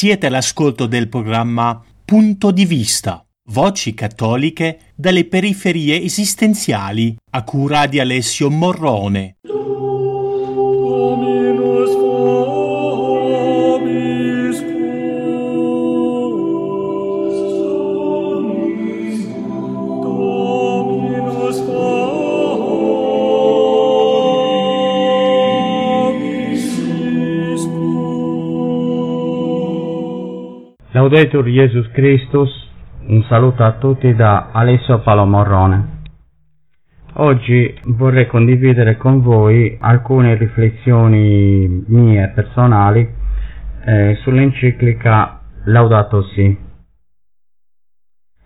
Siete all'ascolto del programma Punto di vista, voci cattoliche dalle periferie esistenziali, a cura di Alessio Morrone. Laudetur Jesus Christus, un saluto a tutti da Alessio Palomorrone. Oggi vorrei condividere con voi alcune riflessioni mie personali eh, sull'enciclica Laudato Si.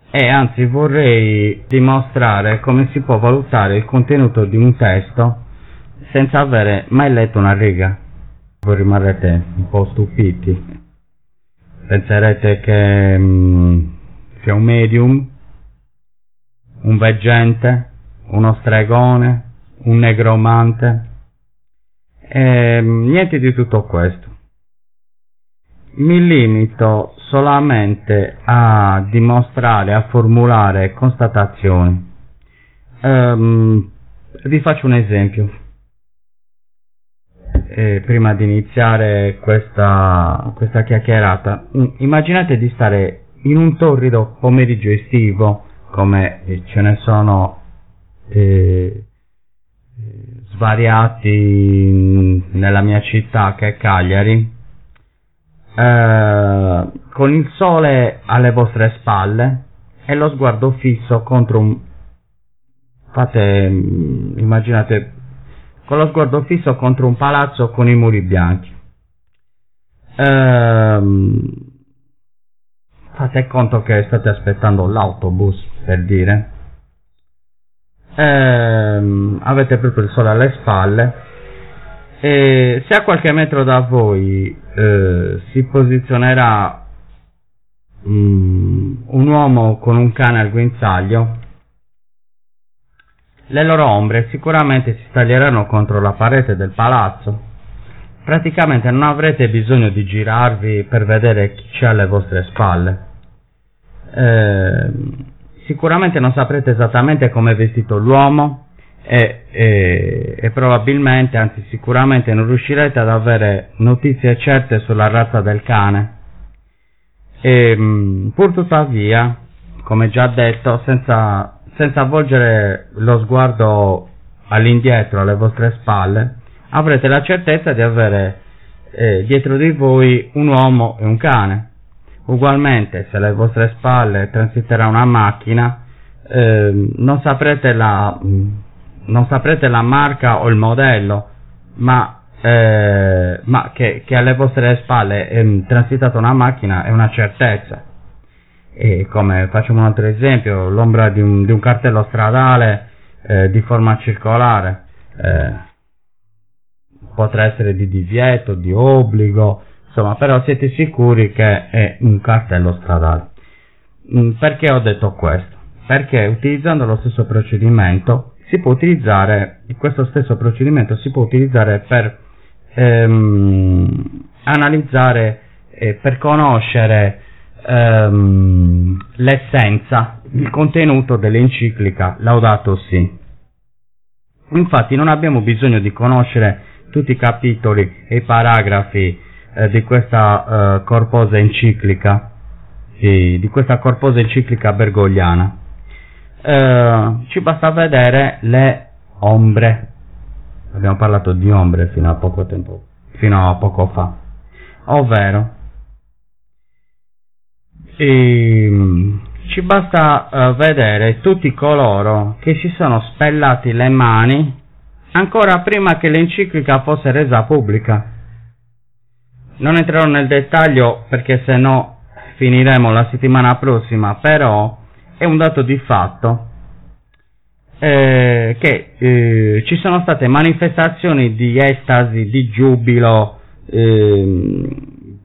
E anzi vorrei dimostrare come si può valutare il contenuto di un testo senza avere mai letto una riga. Voi rimarrete un po' stupiti penserete che mm, sia un medium, un veggente, uno stregone, un negromante. E, mm, niente di tutto questo. Mi limito solamente a dimostrare, a formulare constatazioni. Ehm, vi faccio un esempio eh, prima di iniziare questa, questa chiacchierata, mm, immaginate di stare in un torrido pomeriggio estivo, come eh, ce ne sono eh, svariati in- nella mia città che è Cagliari, eh, con il sole alle vostre spalle e lo sguardo fisso contro un... fate, mm, immaginate con lo sguardo fisso contro un palazzo con i muri bianchi. Ehm, fate conto che state aspettando l'autobus, per dire. Ehm, avete proprio il sole alle spalle. E se a qualche metro da voi eh, si posizionerà mm, un uomo con un cane al guinzaglio, le loro ombre sicuramente si taglieranno contro la parete del palazzo. Praticamente non avrete bisogno di girarvi per vedere chi c'è alle vostre spalle. Eh, sicuramente non saprete esattamente come è vestito l'uomo e, e- e probabilmente, anzi sicuramente non riuscirete ad avere notizie certe sulla razza del cane. E, mh, pur tuttavia, come già detto, senza, senza volgere lo sguardo all'indietro, alle vostre spalle, avrete la certezza di avere eh, dietro di voi un uomo e un cane. Ugualmente, se alle vostre spalle transiterà una macchina, eh, non, saprete la, mh, non saprete la marca o il modello, ma, eh, ma che, che alle vostre spalle è transitata una macchina è una certezza. E come facciamo un altro esempio, l'ombra di un, di un cartello stradale eh, di forma circolare eh, potrà essere di divieto, di obbligo, insomma, però siete sicuri che è un cartello stradale. Mm, Perché ho detto questo? Perché utilizzando lo stesso procedimento si può utilizzare, questo stesso procedimento si può utilizzare per ehm, analizzare e per conoscere ehm, l'essenza, il contenuto dell'enciclica Laudato Si. Infatti non abbiamo bisogno di conoscere tutti i capitoli e i paragrafi eh, di questa eh, corposa enciclica, sì, di questa corposa enciclica bergogliana. Eh, ci basta vedere le ombre. Abbiamo parlato di ombre fino a poco tempo, fino a poco fa. Ovvero, ehm, ci basta eh, vedere tutti coloro che si sono spellati le mani ancora prima che l'enciclica fosse resa pubblica. non entrerò nel dettaglio perché se no finiremo la settimana prossima, però è un dato di fatto eh, che eh, ci sono state manifestazioni di estasi, di giubilo, ehm,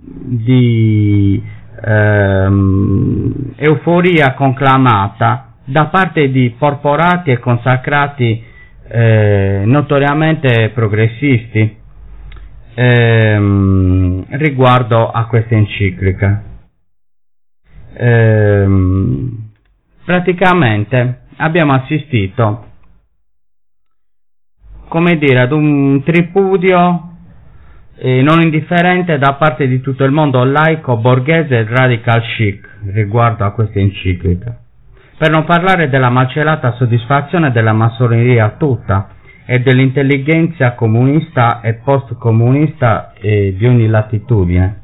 di ehm, euforia conclamata da parte di porporati e consacrati eh, notoriamente progressisti ehm, riguardo a questa enciclica. Ehm, praticamente abbiamo assistito, come dire, ad un tripudio eh, non indifferente da parte di tutto il mondo laico, borghese e radical chic riguardo a questa enciclica. Per non parlare della macelata soddisfazione della massoneria tutta e dell'intelligenza comunista e post-comunista eh, di ogni latitudine.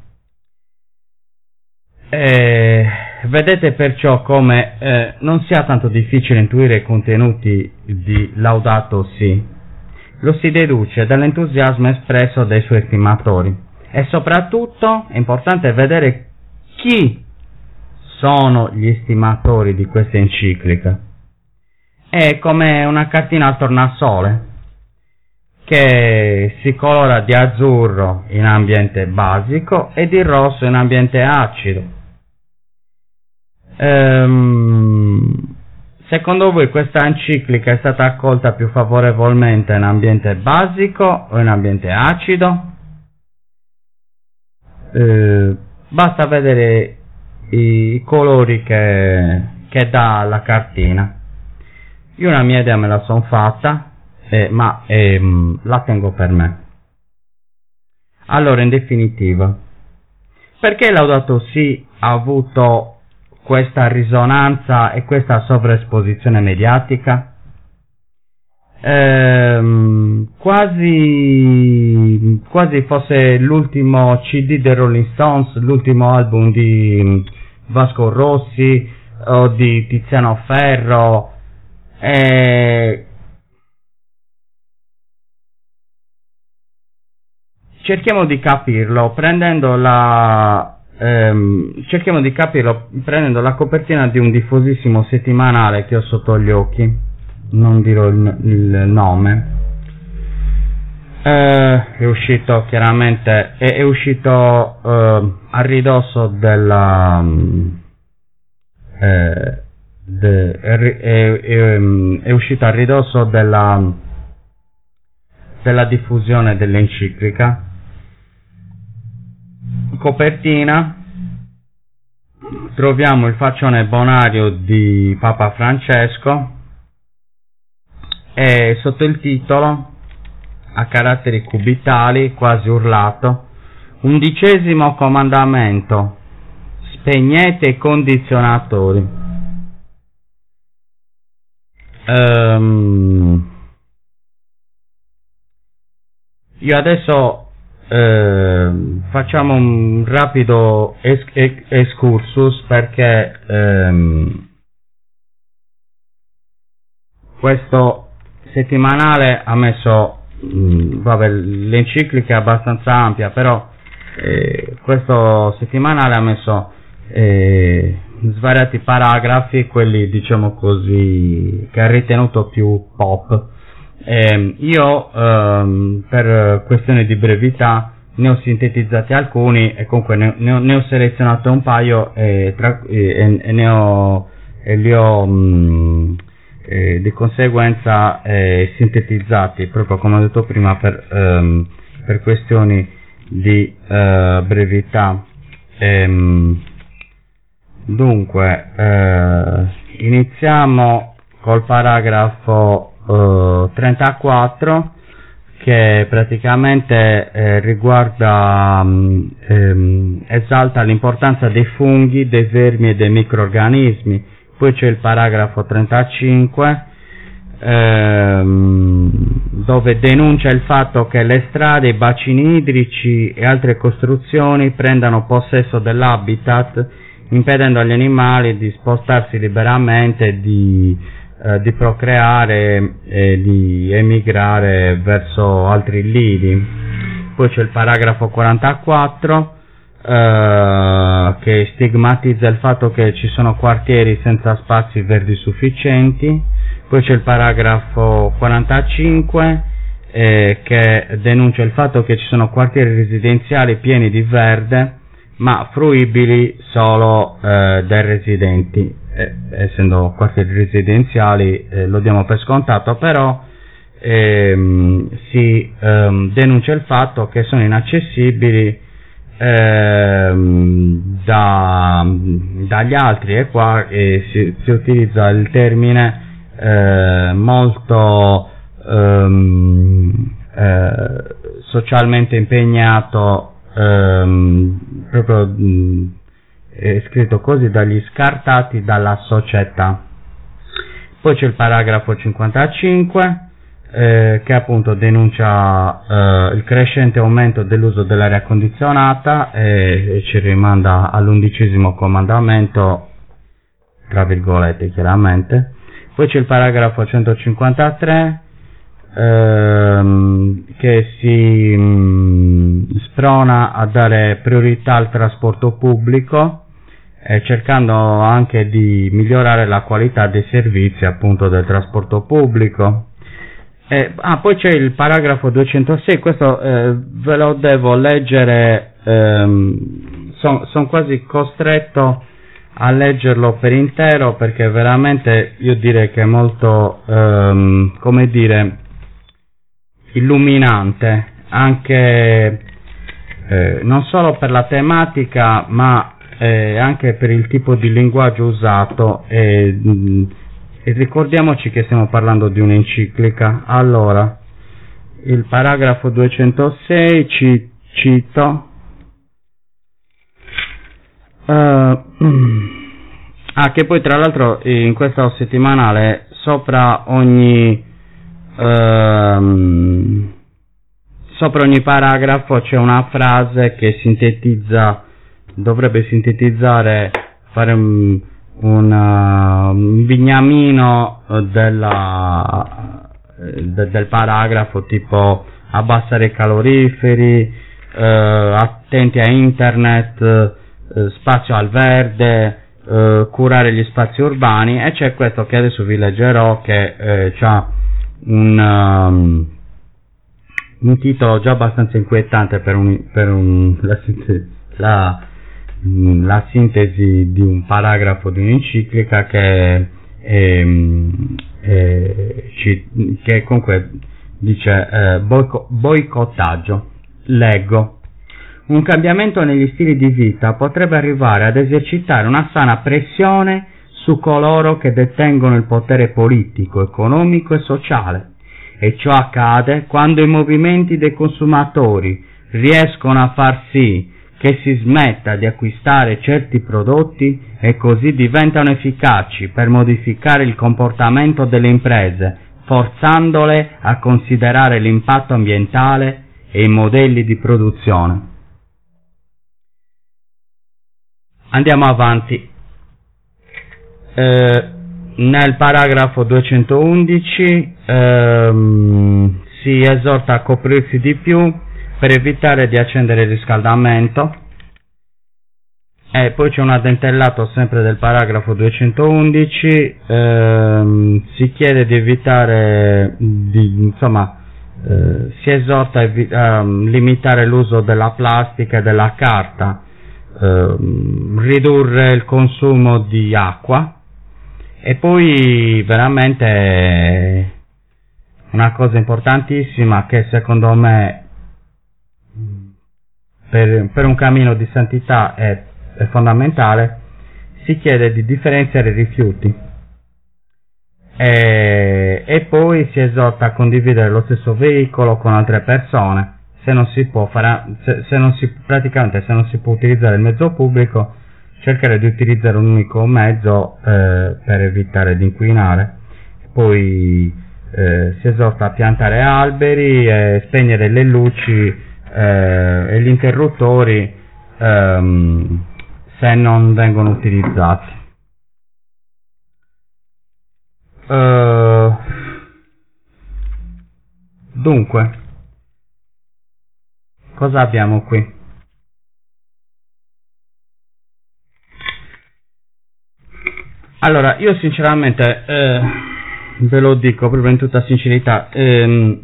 Eh, vedete perciò come eh, non sia tanto difficile intuire i contenuti di Laudato Si, lo si deduce dall'entusiasmo espresso dai suoi estimatori e soprattutto è importante vedere chi sono gli estimatori di questa enciclica. È come una cartina al tornasole che si colora di azzurro in ambiente basico e di rosso in ambiente acido. Ehm, Secondo voi questa enciclica è stata accolta più favorevolmente in ambiente basico o in ambiente acido? Eh, basta vedere i colori che, che, dà la cartina. Io una mia idea me la sono fatta, eh, ma eh, la tengo per me. Allora, in definitiva, perché Laudato Si ha avuto questa risonanza e questa sovraesposizione mediatica? Ehm, quasi, quasi fosse l'ultimo CD dei Rolling Stones, l'ultimo album di Vasco Rossi o di Tiziano Ferro. Eh, cerchiamo di capirlo prendendo la ehm, cerchiamo di capirlo prendendo la copertina di un diffusissimo settimanale che ho sotto gli occhi, non dirò il, il nome. Eh, è uscito chiaramente, è, è uscito eh, a ridosso della... Eh, de, è, è, è, uscito a ridosso della, della diffusione dell'enciclica copertina. Troviamo il faccione bonario di Papa Francesco e sotto il titolo a caratteri cubitali quasi urlato undicesimo comandamento spegnete i condizionatori um, io adesso eh, facciamo un rapido es- excursus perché ehm, questo settimanale ha messo mh, vabbè, l'enciclica è abbastanza ampia però eh, questo settimanale ha messo eh, svariati paragrafi quelli diciamo così che ha ritenuto più pop eh, io ehm, per questioni di brevità ne ho sintetizzati alcuni e comunque ne, ne, ho, ne ho, selezionato un paio e, tra, e, e ne ho, e li ho mh, mm, di conseguenza eh, sintetizzati proprio come ho detto prima per, ehm, per questioni di eh, brevità. Ehm, dunque, eh, iniziamo col paragrafo 34 eh, che praticamente eh, riguarda, mh, ehm, esalta l'importanza dei funghi, dei vermi e dei microorganismi. Poi c'è il paragrafo 35 ehm, dove denuncia il fatto che le strade, i bacini idrici e altre costruzioni prendano possesso dell'habitat impedendo agli animali di spostarsi liberamente di eh, di procreare e di emigrare verso altri lidi. Poi c'è il paragrafo 44 eh, che stigmatizza il fatto che ci sono quartieri senza spazi verdi sufficienti. Poi c'è il paragrafo 45 eh, che denuncia il fatto che ci sono quartieri residenziali pieni di verde ma fruibili solo eh, dai residenti. Eh, essendo quartieri residenziali eh, lo diamo per scontato, però ehm, si ehm, denuncia il fatto che sono inaccessibili ehm, da, dagli altri e qua si, si, utilizza il termine eh, molto ehm, eh, socialmente impegnato ehm, proprio mh, è scritto così dagli scartati dalla società. Poi c'è il paragrafo 55 eh, che appunto denuncia eh, il crescente aumento dell'uso dell'aria condizionata e, e ci rimanda all'undicesimo comandamento tra virgolette chiaramente. Poi c'è il paragrafo 153 ehm, che si mh, mm, sprona a dare priorità al trasporto pubblico eh, cercando anche di migliorare la qualità dei servizi appunto del trasporto pubblico. Eh, ah, poi c'è il paragrafo 206, questo eh, ve lo devo leggere, ehm, sono son quasi costretto a leggerlo per intero perché veramente io direi che è molto, ehm, come dire, illuminante, anche eh, non solo per la tematica ma eh, anche per il tipo di linguaggio usato e, mh, e ricordiamoci che stiamo parlando di un'enciclica. Allora, il paragrafo 206 ci cito uh, ah che poi tra l'altro in questo settimanale sopra ogni um, sopra ogni paragrafo c'è una frase che sintetizza dovrebbe sintetizzare, fare un, un, un bignamino della, de, del paragrafo tipo abbassare i caloriferi, eh, attenti a internet, eh, spazio al verde, eh, curare gli spazi urbani e c'è questo che adesso vi leggerò che eh, ha un, um, un titolo già abbastanza inquietante per, un, per un, la, la la sintesi di un paragrafo di un'enciclica che, è, è, che comunque dice eh, boico, boicottaggio. Leggo. Un cambiamento negli stili di vita potrebbe arrivare ad esercitare una sana pressione su coloro che detengono il potere politico, economico e sociale. E ciò accade quando i movimenti dei consumatori riescono a far sì che si smetta di acquistare certi prodotti e così diventano efficaci per modificare il comportamento delle imprese, forzandole a considerare l'impatto ambientale e i modelli di produzione. Andiamo avanti. Eh, nel paragrafo 211 ehm, si esorta a coprirsi di più per evitare di accendere il riscaldamento. E poi c'è un addentellato sempre del paragrafo 211 ehm, si chiede di evitare di, insomma eh, si esorta a, evi- a, limitare l'uso della plastica e della carta ehm, ridurre il consumo di acqua e poi veramente una cosa importantissima che secondo me per, per un cammino di santità è, è fondamentale, si chiede di differenziare i rifiuti e, e, poi si esorta a condividere lo stesso veicolo con altre persone. Se non si può fare, se, se non si, praticamente se non si può utilizzare il mezzo pubblico, cercare di utilizzare un unico mezzo eh, per evitare di inquinare. Poi eh, si esorta a piantare alberi e spegnere le luci eh, e gli interruttori ehm, se non vengono utilizzati. Uh, dunque, cosa abbiamo qui? Allora, io sinceramente, eh, ve lo dico proprio in tutta sincerità, ehm,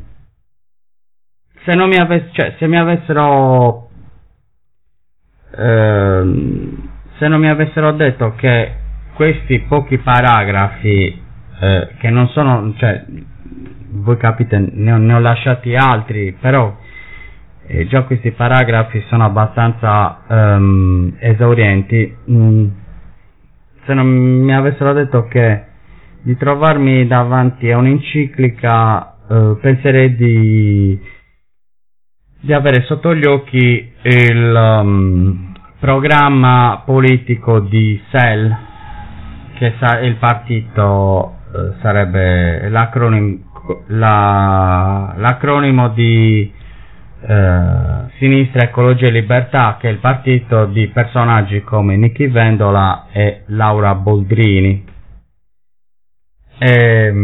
se non mi avessero, cioè, se mi avessero, ehm, se non mi avessero detto che questi pochi paragrafi, eh, che non sono, cioè, voi capite, ne ho, ne ho lasciati altri, però eh, già questi paragrafi sono abbastanza ehm, esaurienti. Mm, se non mi avessero detto che di trovarmi davanti a un'enciclica, eh, penserei di, di avere sotto gli occhi il um, programma politico di SEL, che sa- il partito eh, sarebbe l'acronimo, la, l'acronimo di eh, Sinistra Ecologia e Libertà, che è il partito di personaggi come Nichi Vendola e Laura Boldrini. E,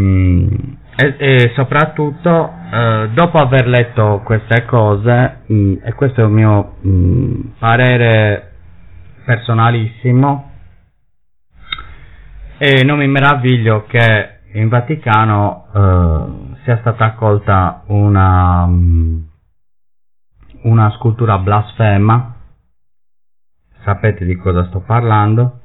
e, e soprattutto, eh, dopo aver letto queste cose, mh, e questo è il mio mh, parere personalissimo, e non mi meraviglio che in Vaticano eh, sia stata accolta una mh, una scultura blasfema, sapete di cosa sto parlando,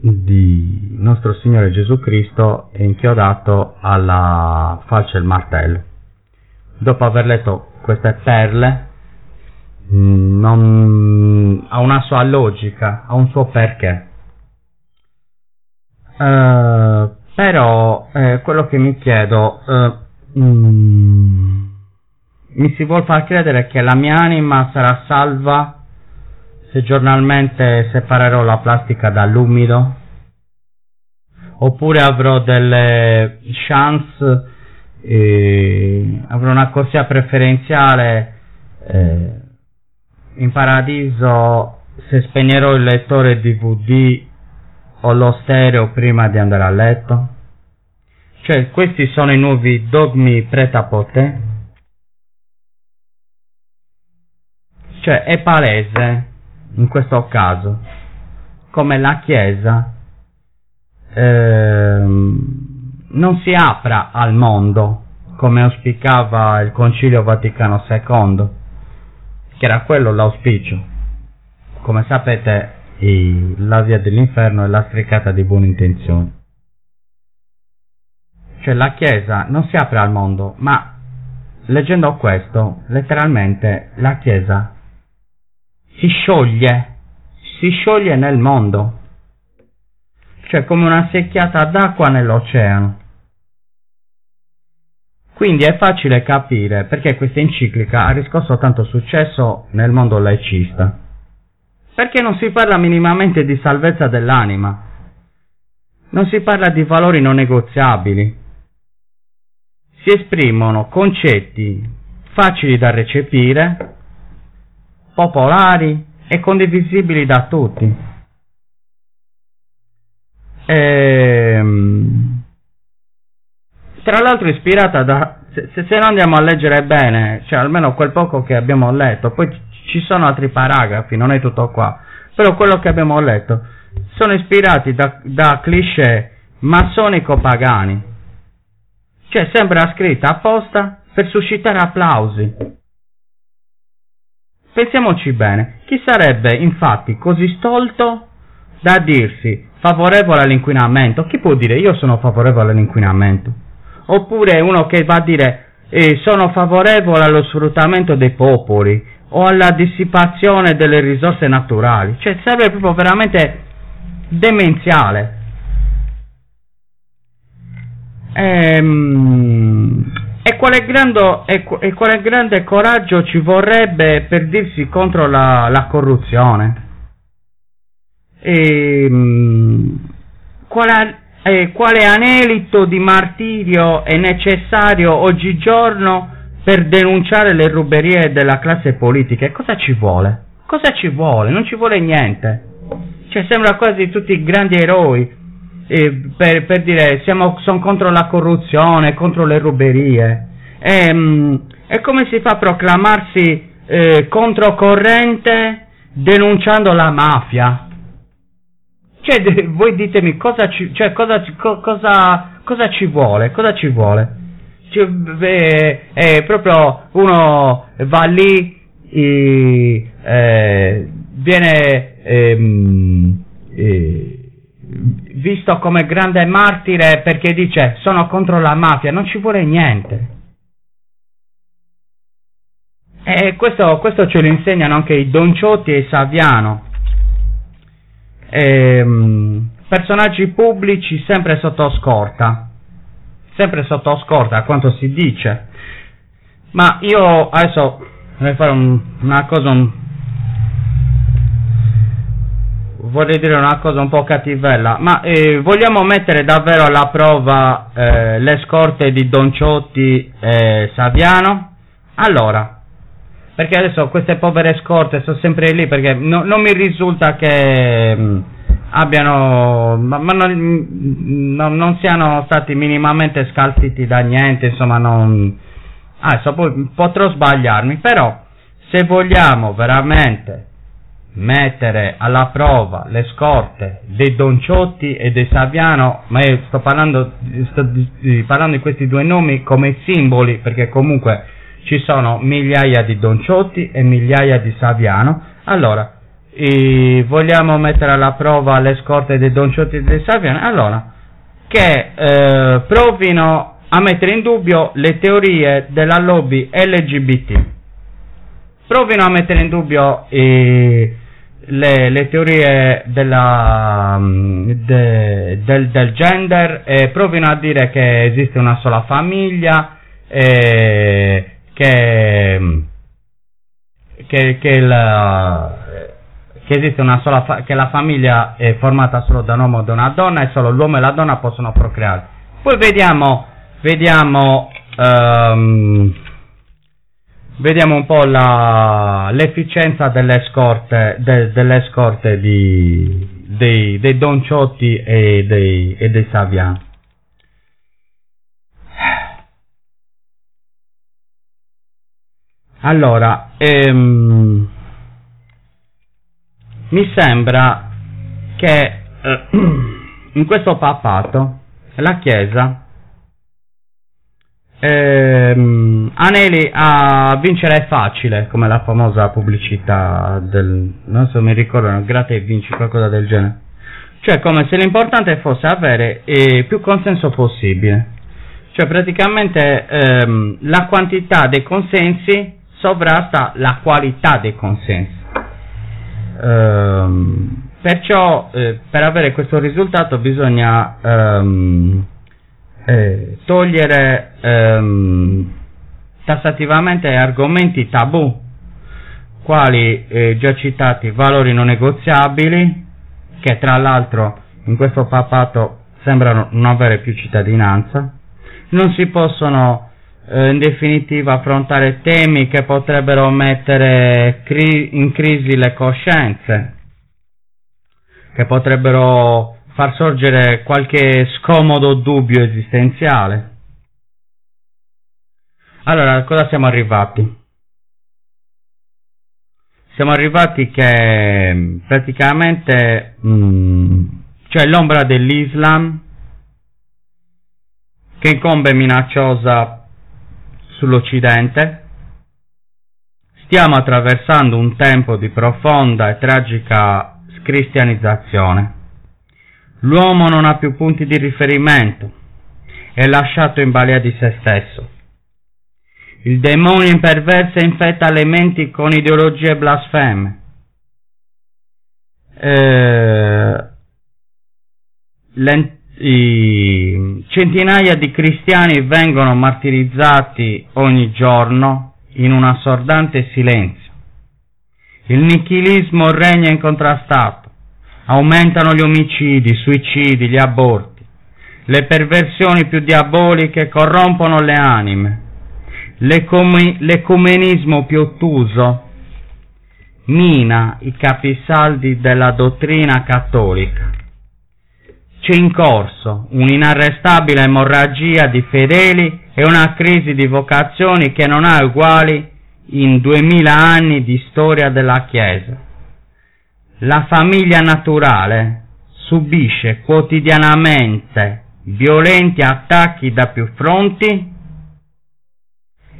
di nostro Signore Gesù Cristo inchiodato alla falce del martello. Dopo aver letto queste perle, mm, non, ha una sua logica, ha un suo perché. Uh, però eh, quello che mi chiedo, uh, mm, mi si vuol far credere che la mia anima sarà salva se giornalmente separerò la plastica dall'umido? Oppure avrò delle chance, eh, avrò una corsia preferenziale eh, in paradiso se spegnerò il lettore DVD o lo stereo prima di andare a letto? Cioè, questi sono i nuovi dogmi preta-pote? Cioè è palese in questo caso come la Chiesa ehm, non si apra al mondo come auspicava il Concilio Vaticano II, che era quello l'auspicio. Come sapete i, la via dell'inferno è lastricata di buone intenzioni. Cioè la Chiesa non si apre al mondo, ma leggendo questo, letteralmente la Chiesa si scioglie, si scioglie nel mondo, cioè come una secchiata d'acqua nell'oceano. Quindi è facile capire perché questa enciclica ha riscosso tanto successo nel mondo laicista. Perché non si parla minimamente di salvezza dell'anima, non si parla di valori non negoziabili, si esprimono concetti facili da recepire popolari e condivisibili da tutti. Ehm, tra l'altro ispirata da... Se, se non andiamo a leggere bene, cioè almeno quel poco che abbiamo letto, poi ci sono altri paragrafi, non è tutto qua, però quello che abbiamo letto sono ispirati da, da cliché massonico-pagani. Cioè sembra scritta apposta per suscitare applausi. Pensiamoci bene, chi sarebbe infatti così stolto da dirsi favorevole all'inquinamento? Chi può dire io sono favorevole all'inquinamento? Oppure uno che va a dire eh, sono favorevole allo sfruttamento dei popoli o alla dissipazione delle risorse naturali? Cioè sarebbe proprio veramente demenziale. Ehm, e quale, grande, e, e quale grande coraggio ci vorrebbe per dirsi contro la, la corruzione? E, mh, quale, eh, quale anelito di martirio è necessario oggigiorno per denunciare le ruberie della classe politica? E cosa ci vuole? Cosa ci vuole? Non ci vuole niente. Cioè, sembra quasi tutti grandi eroi per, per, dire siamo, sono contro la corruzione, contro le ruberie. E, mm, e come si fa a proclamarsi eh, controcorrente denunciando la mafia? Cioè, de- voi ditemi cosa ci, cioè, cosa, co- cosa, cosa ci vuole? Cosa ci vuole? Cioè, beh, è proprio uno va lì, e, eh, viene ehm, eh, visto come grande martire perché dice sono contro la mafia, non ci vuole niente. E questo, questo ce lo insegnano anche i Don Ciotti e Saviano. Ehm, personaggi pubblici sempre sotto scorta, sempre sotto scorta a quanto si dice. Ma io adesso vorrei fare un- una cosa, un- vorrei dire una cosa un po' cattivella, ma eh, vogliamo mettere davvero alla prova eh, le scorte di Don Ciotti e Saviano? Allora, perché adesso queste povere scorte sono sempre lì perché no- non mi risulta che mh, abbiano ma, ma non, mh, non- non siano stati minimamente scalfiti da niente insomma non adesso poi potrò sbagliarmi però se vogliamo veramente mettere alla prova le scorte dei Don Ciotti e dei Saviano ma io sto parlando, sto parlando di questi due nomi come simboli perché comunque ci sono migliaia di Don Ciotti e migliaia di Saviano. Allora, vogliamo mettere alla prova le scorte dei Don Ciotti e dei Saviano? Allora, che eh, provino a mettere in dubbio le teorie della lobby LGBT. Provino a mettere in dubbio eh, le, le teorie della, mm, de- del, del gender e provino a dire che esiste una sola famiglia e che, che, che, il- che esiste una sola fa- che la famiglia è formata solo da un uomo e da una donna e solo l'uomo e la donna possono procreare. Poi vediamo, vediamo, ehm, vediamo un po' la, l'efficienza delle scorte, de- delle scorte di, dei, dei Don Ciotti e dei, e dei Saviano. Allora, ehm, mi sembra che eh, in questo papato la Chiesa ehm, aneli a vincere è facile, come la famosa pubblicità del, non so, mi ricordo, gratta e vinci, qualcosa del genere. Cioè, come se l'importante fosse avere eh, più consenso possibile. Cioè, praticamente ehm, la quantità dei consensi sovrasta la qualità dei consensi. Ehm, perciò, eh, per avere questo risultato bisogna ehm, eh, togliere ehm, tassativamente argomenti tabù, quali eh, già citati valori non negoziabili, che tra l'altro in questo papato sembrano non avere più cittadinanza, non si possono eh, in definitiva affrontare temi che potrebbero mettere cri- in crisi le coscienze, che potrebbero far sorgere qualche scomodo dubbio esistenziale. Allora, a cosa siamo arrivati? Siamo arrivati che mh, praticamente mh, c'è l'ombra dell'Islam che incombe minacciosa sull'Occidente. Stiamo attraversando un tempo di profonda e tragica scristianizzazione. L'uomo non ha più punti di riferimento, è lasciato in balia di se stesso. Il demonio imperverso infetta le menti con ideologie blasfeme. Eh, i- centinaia di cristiani vengono martirizzati ogni giorno in un assordante silenzio. Il nichilismo regna incontrastato, aumentano gli omicidi, i suicidi, gli aborti, le perversioni più diaboliche corrompono le anime, l'ecumenismo più ottuso mina i capisaldi della dottrina cattolica. C'è in corso un'inarrestabile emorragia di fedeli è una crisi di vocazioni che non ha uguali in duemila anni di storia della Chiesa. La famiglia naturale subisce quotidianamente violenti attacchi da più fronti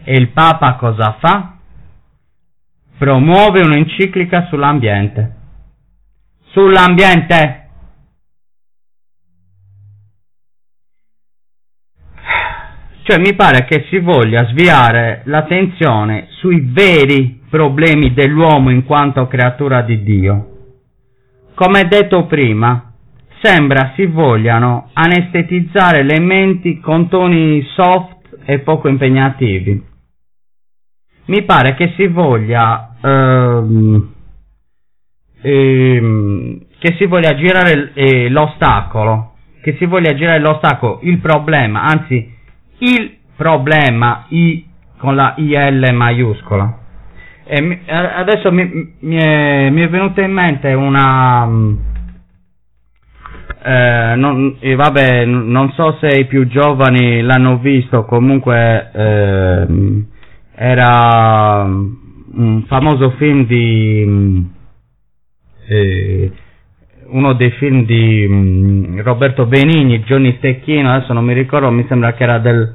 e il Papa cosa fa? Promuove un'enciclica sull'ambiente. Sull'ambiente! Cioè mi pare che si voglia sviare l'attenzione sui veri problemi dell'uomo in quanto creatura di Dio. Come detto prima, sembra si vogliano anestetizzare le menti con toni soft e poco impegnativi. Mi pare che si voglia ehm, ehm, che si voglia girare eh, l'ostacolo, che si voglia girare l'ostacolo, il problema, anzi il problema I con la IL maiuscola. Mi, adesso mi, mi, è, mi, è, venuta in mente una... Mm, eh, non, eh, vabbè, non so se i più giovani l'hanno visto, comunque eh, era un famoso film di... Mm, eh, uno dei film di Roberto Benigni, Johnny Stecchino, adesso non mi ricordo, mi sembra che era del,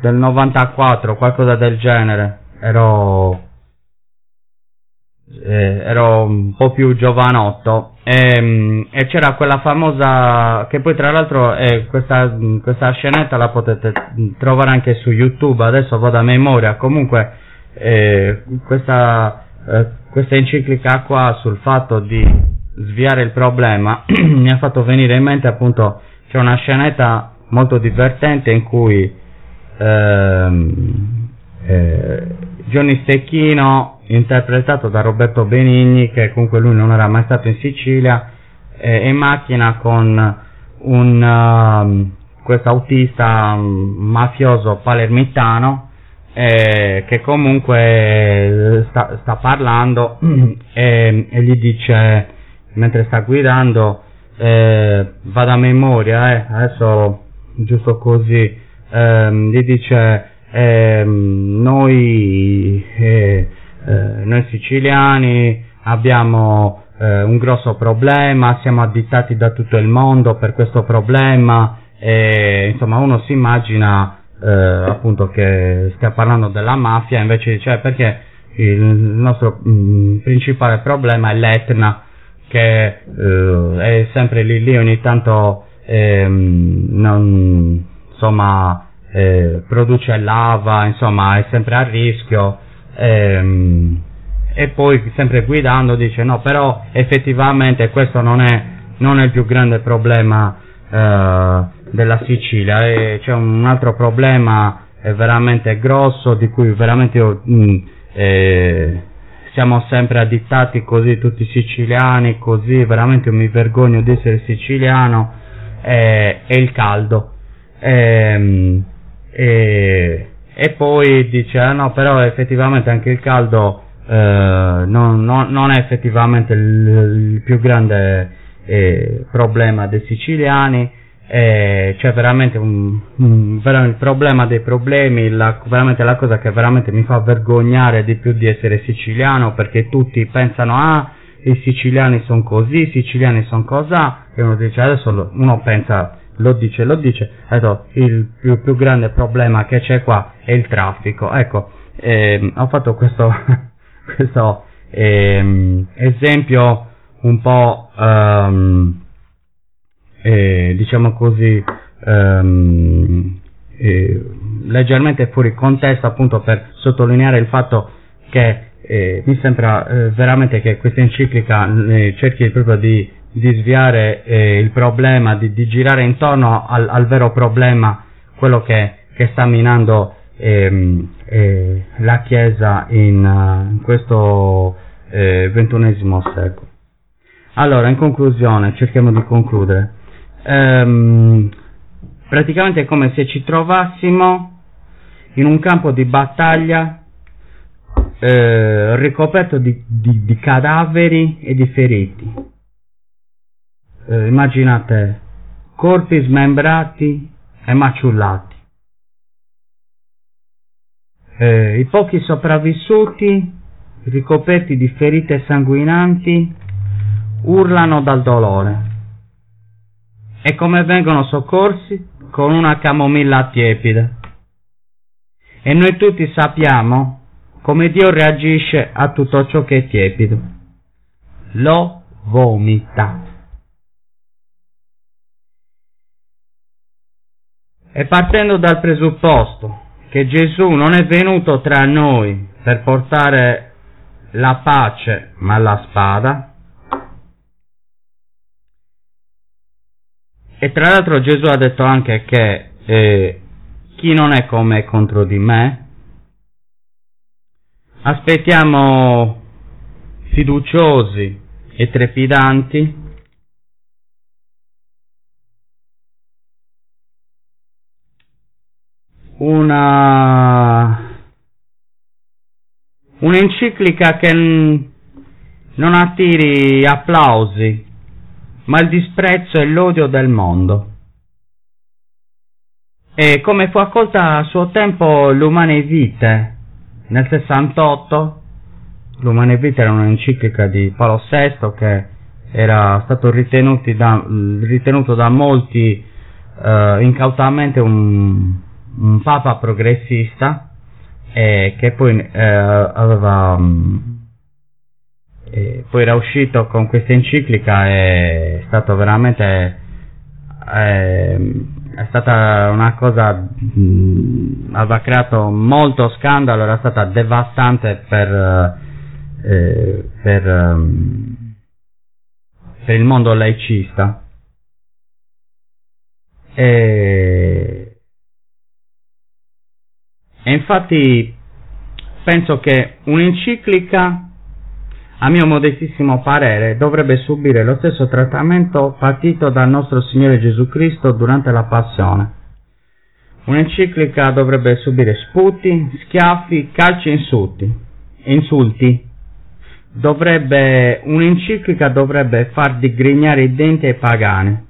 del 94, qualcosa del genere. Ero, eh, ero un po' più giovanotto e, um, e, c'era quella famosa, che poi tra l'altro eh, questa, questa, scenetta la potete trovare anche su YouTube, adesso vado a memoria, comunque eh, questa, eh, questa enciclica qua sul fatto di sviare il problema mi ha fatto venire in mente appunto c'è una scenetta molto divertente in cui ehm, eh, Johnny Stecchino interpretato da Roberto Benigni che comunque lui non era mai stato in Sicilia eh, è in macchina con un uh, questo autista um, mafioso palermitano eh, che comunque sta, sta parlando e, e, gli dice mentre sta guidando eh, vado a memoria eh, adesso giusto così ehm, gli dice ehm, noi, eh, eh noi siciliani abbiamo eh, un grosso problema siamo additati da tutto il mondo per questo problema e insomma uno si immagina eh, appunto che stia parlando della mafia invece dice perché il nostro mh, mm, principale problema è l'Etna che eh, è sempre lì lì ogni tanto ehm, non, insomma eh, produce lava insomma è sempre a rischio ehm, e poi sempre guidando dice no però effettivamente questo non è, non è il più grande problema eh, della Sicilia c'è un altro problema veramente grosso di cui veramente io mh, mm, eh, siamo sempre addittati così tutti siciliani, così veramente mi vergogno di essere siciliano, eh, è il caldo. Eh, eh, e poi dice, ah, no, però effettivamente anche il caldo eh, non, non, non, è effettivamente il, il più grande eh, problema dei siciliani, eh, c'è veramente un, un, il problema dei problemi, la, veramente la cosa che veramente mi fa vergognare di più di essere siciliano perché tutti pensano ah i siciliani sono così, i siciliani sono cosa e uno dice adesso uno pensa lo dice, lo dice, detto, il più, più, grande problema che c'è qua è il traffico. Ecco, ehm, ho fatto questo, questo ehm, esempio un po' um, eh, diciamo così, ehm, eh, leggermente fuori contesto appunto per sottolineare il fatto che eh, mi sembra eh, veramente che questa enciclica eh, cerchi proprio di, di sviare eh, il problema, di, di, girare intorno al, al, vero problema, quello che, che sta minando ehm, la Chiesa in, uh, in questo ventunesimo secolo. Allora, in conclusione, cerchiamo di concludere ehm, praticamente è come se ci trovassimo in un campo di battaglia eh, ricoperto di, di, di, cadaveri e di feriti. Eh, immaginate corpi smembrati e maciullati. Eh, I pochi sopravvissuti, ricoperti di ferite sanguinanti, urlano dal dolore. E come vengono soccorsi? Con una camomilla tiepida. E noi tutti sappiamo come Dio reagisce a tutto ciò che è tiepido. Lo vomita. E partendo dal presupposto che Gesù non è venuto tra noi per portare la pace ma la spada, e tra l'altro Gesù ha detto anche che eh, chi non è con me è contro di me, aspettiamo fiduciosi e trepidanti una un'enciclica che n- non attiri applausi, ma il disprezzo e l'odio del mondo. E come fu accolta a suo tempo l'Umane Vite nel 68, l'Umane Vite era un'enciclica di Paolo VI che era stato da, ritenuto da molti eh, incautamente un, un papa progressista eh, che poi eh, aveva eh, poi era uscito con questa enciclica è stato veramente ehm, è stata una cosa mh, aveva creato molto scandalo era stata devastante per eh, per, um, per il mondo laicista. E e infatti penso che un'enciclica, a mio modestissimo parere, dovrebbe subire lo stesso trattamento partito dal nostro Signore Gesù Cristo durante la passione. Un'enciclica dovrebbe subire sputi, schiaffi, calci e insulti. insulti. Dovrebbe, un'enciclica dovrebbe far digrignare i denti ai pagani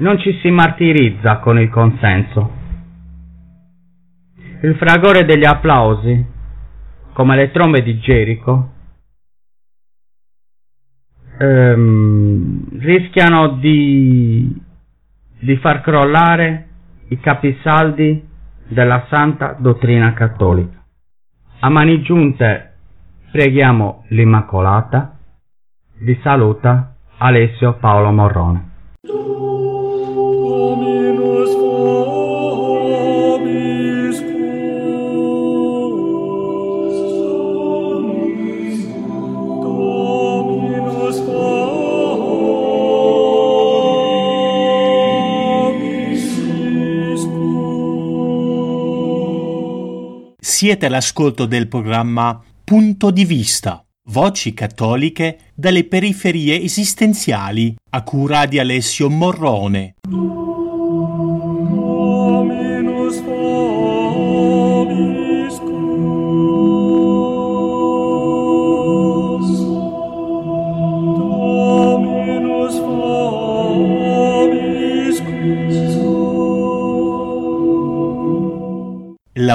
non ci si martirizza con il consenso. Il fragore degli applausi, come le trombe di Gerico, ehm, rischiano di, di far crollare i capisaldi della santa dottrina cattolica. A mani giunte preghiamo l'Immacolata. Vi saluta Alessio Paolo Morrone. Siete all'ascolto del programma Punto di vista, voci cattoliche dalle periferie esistenziali, a cura di Alessio Morrone.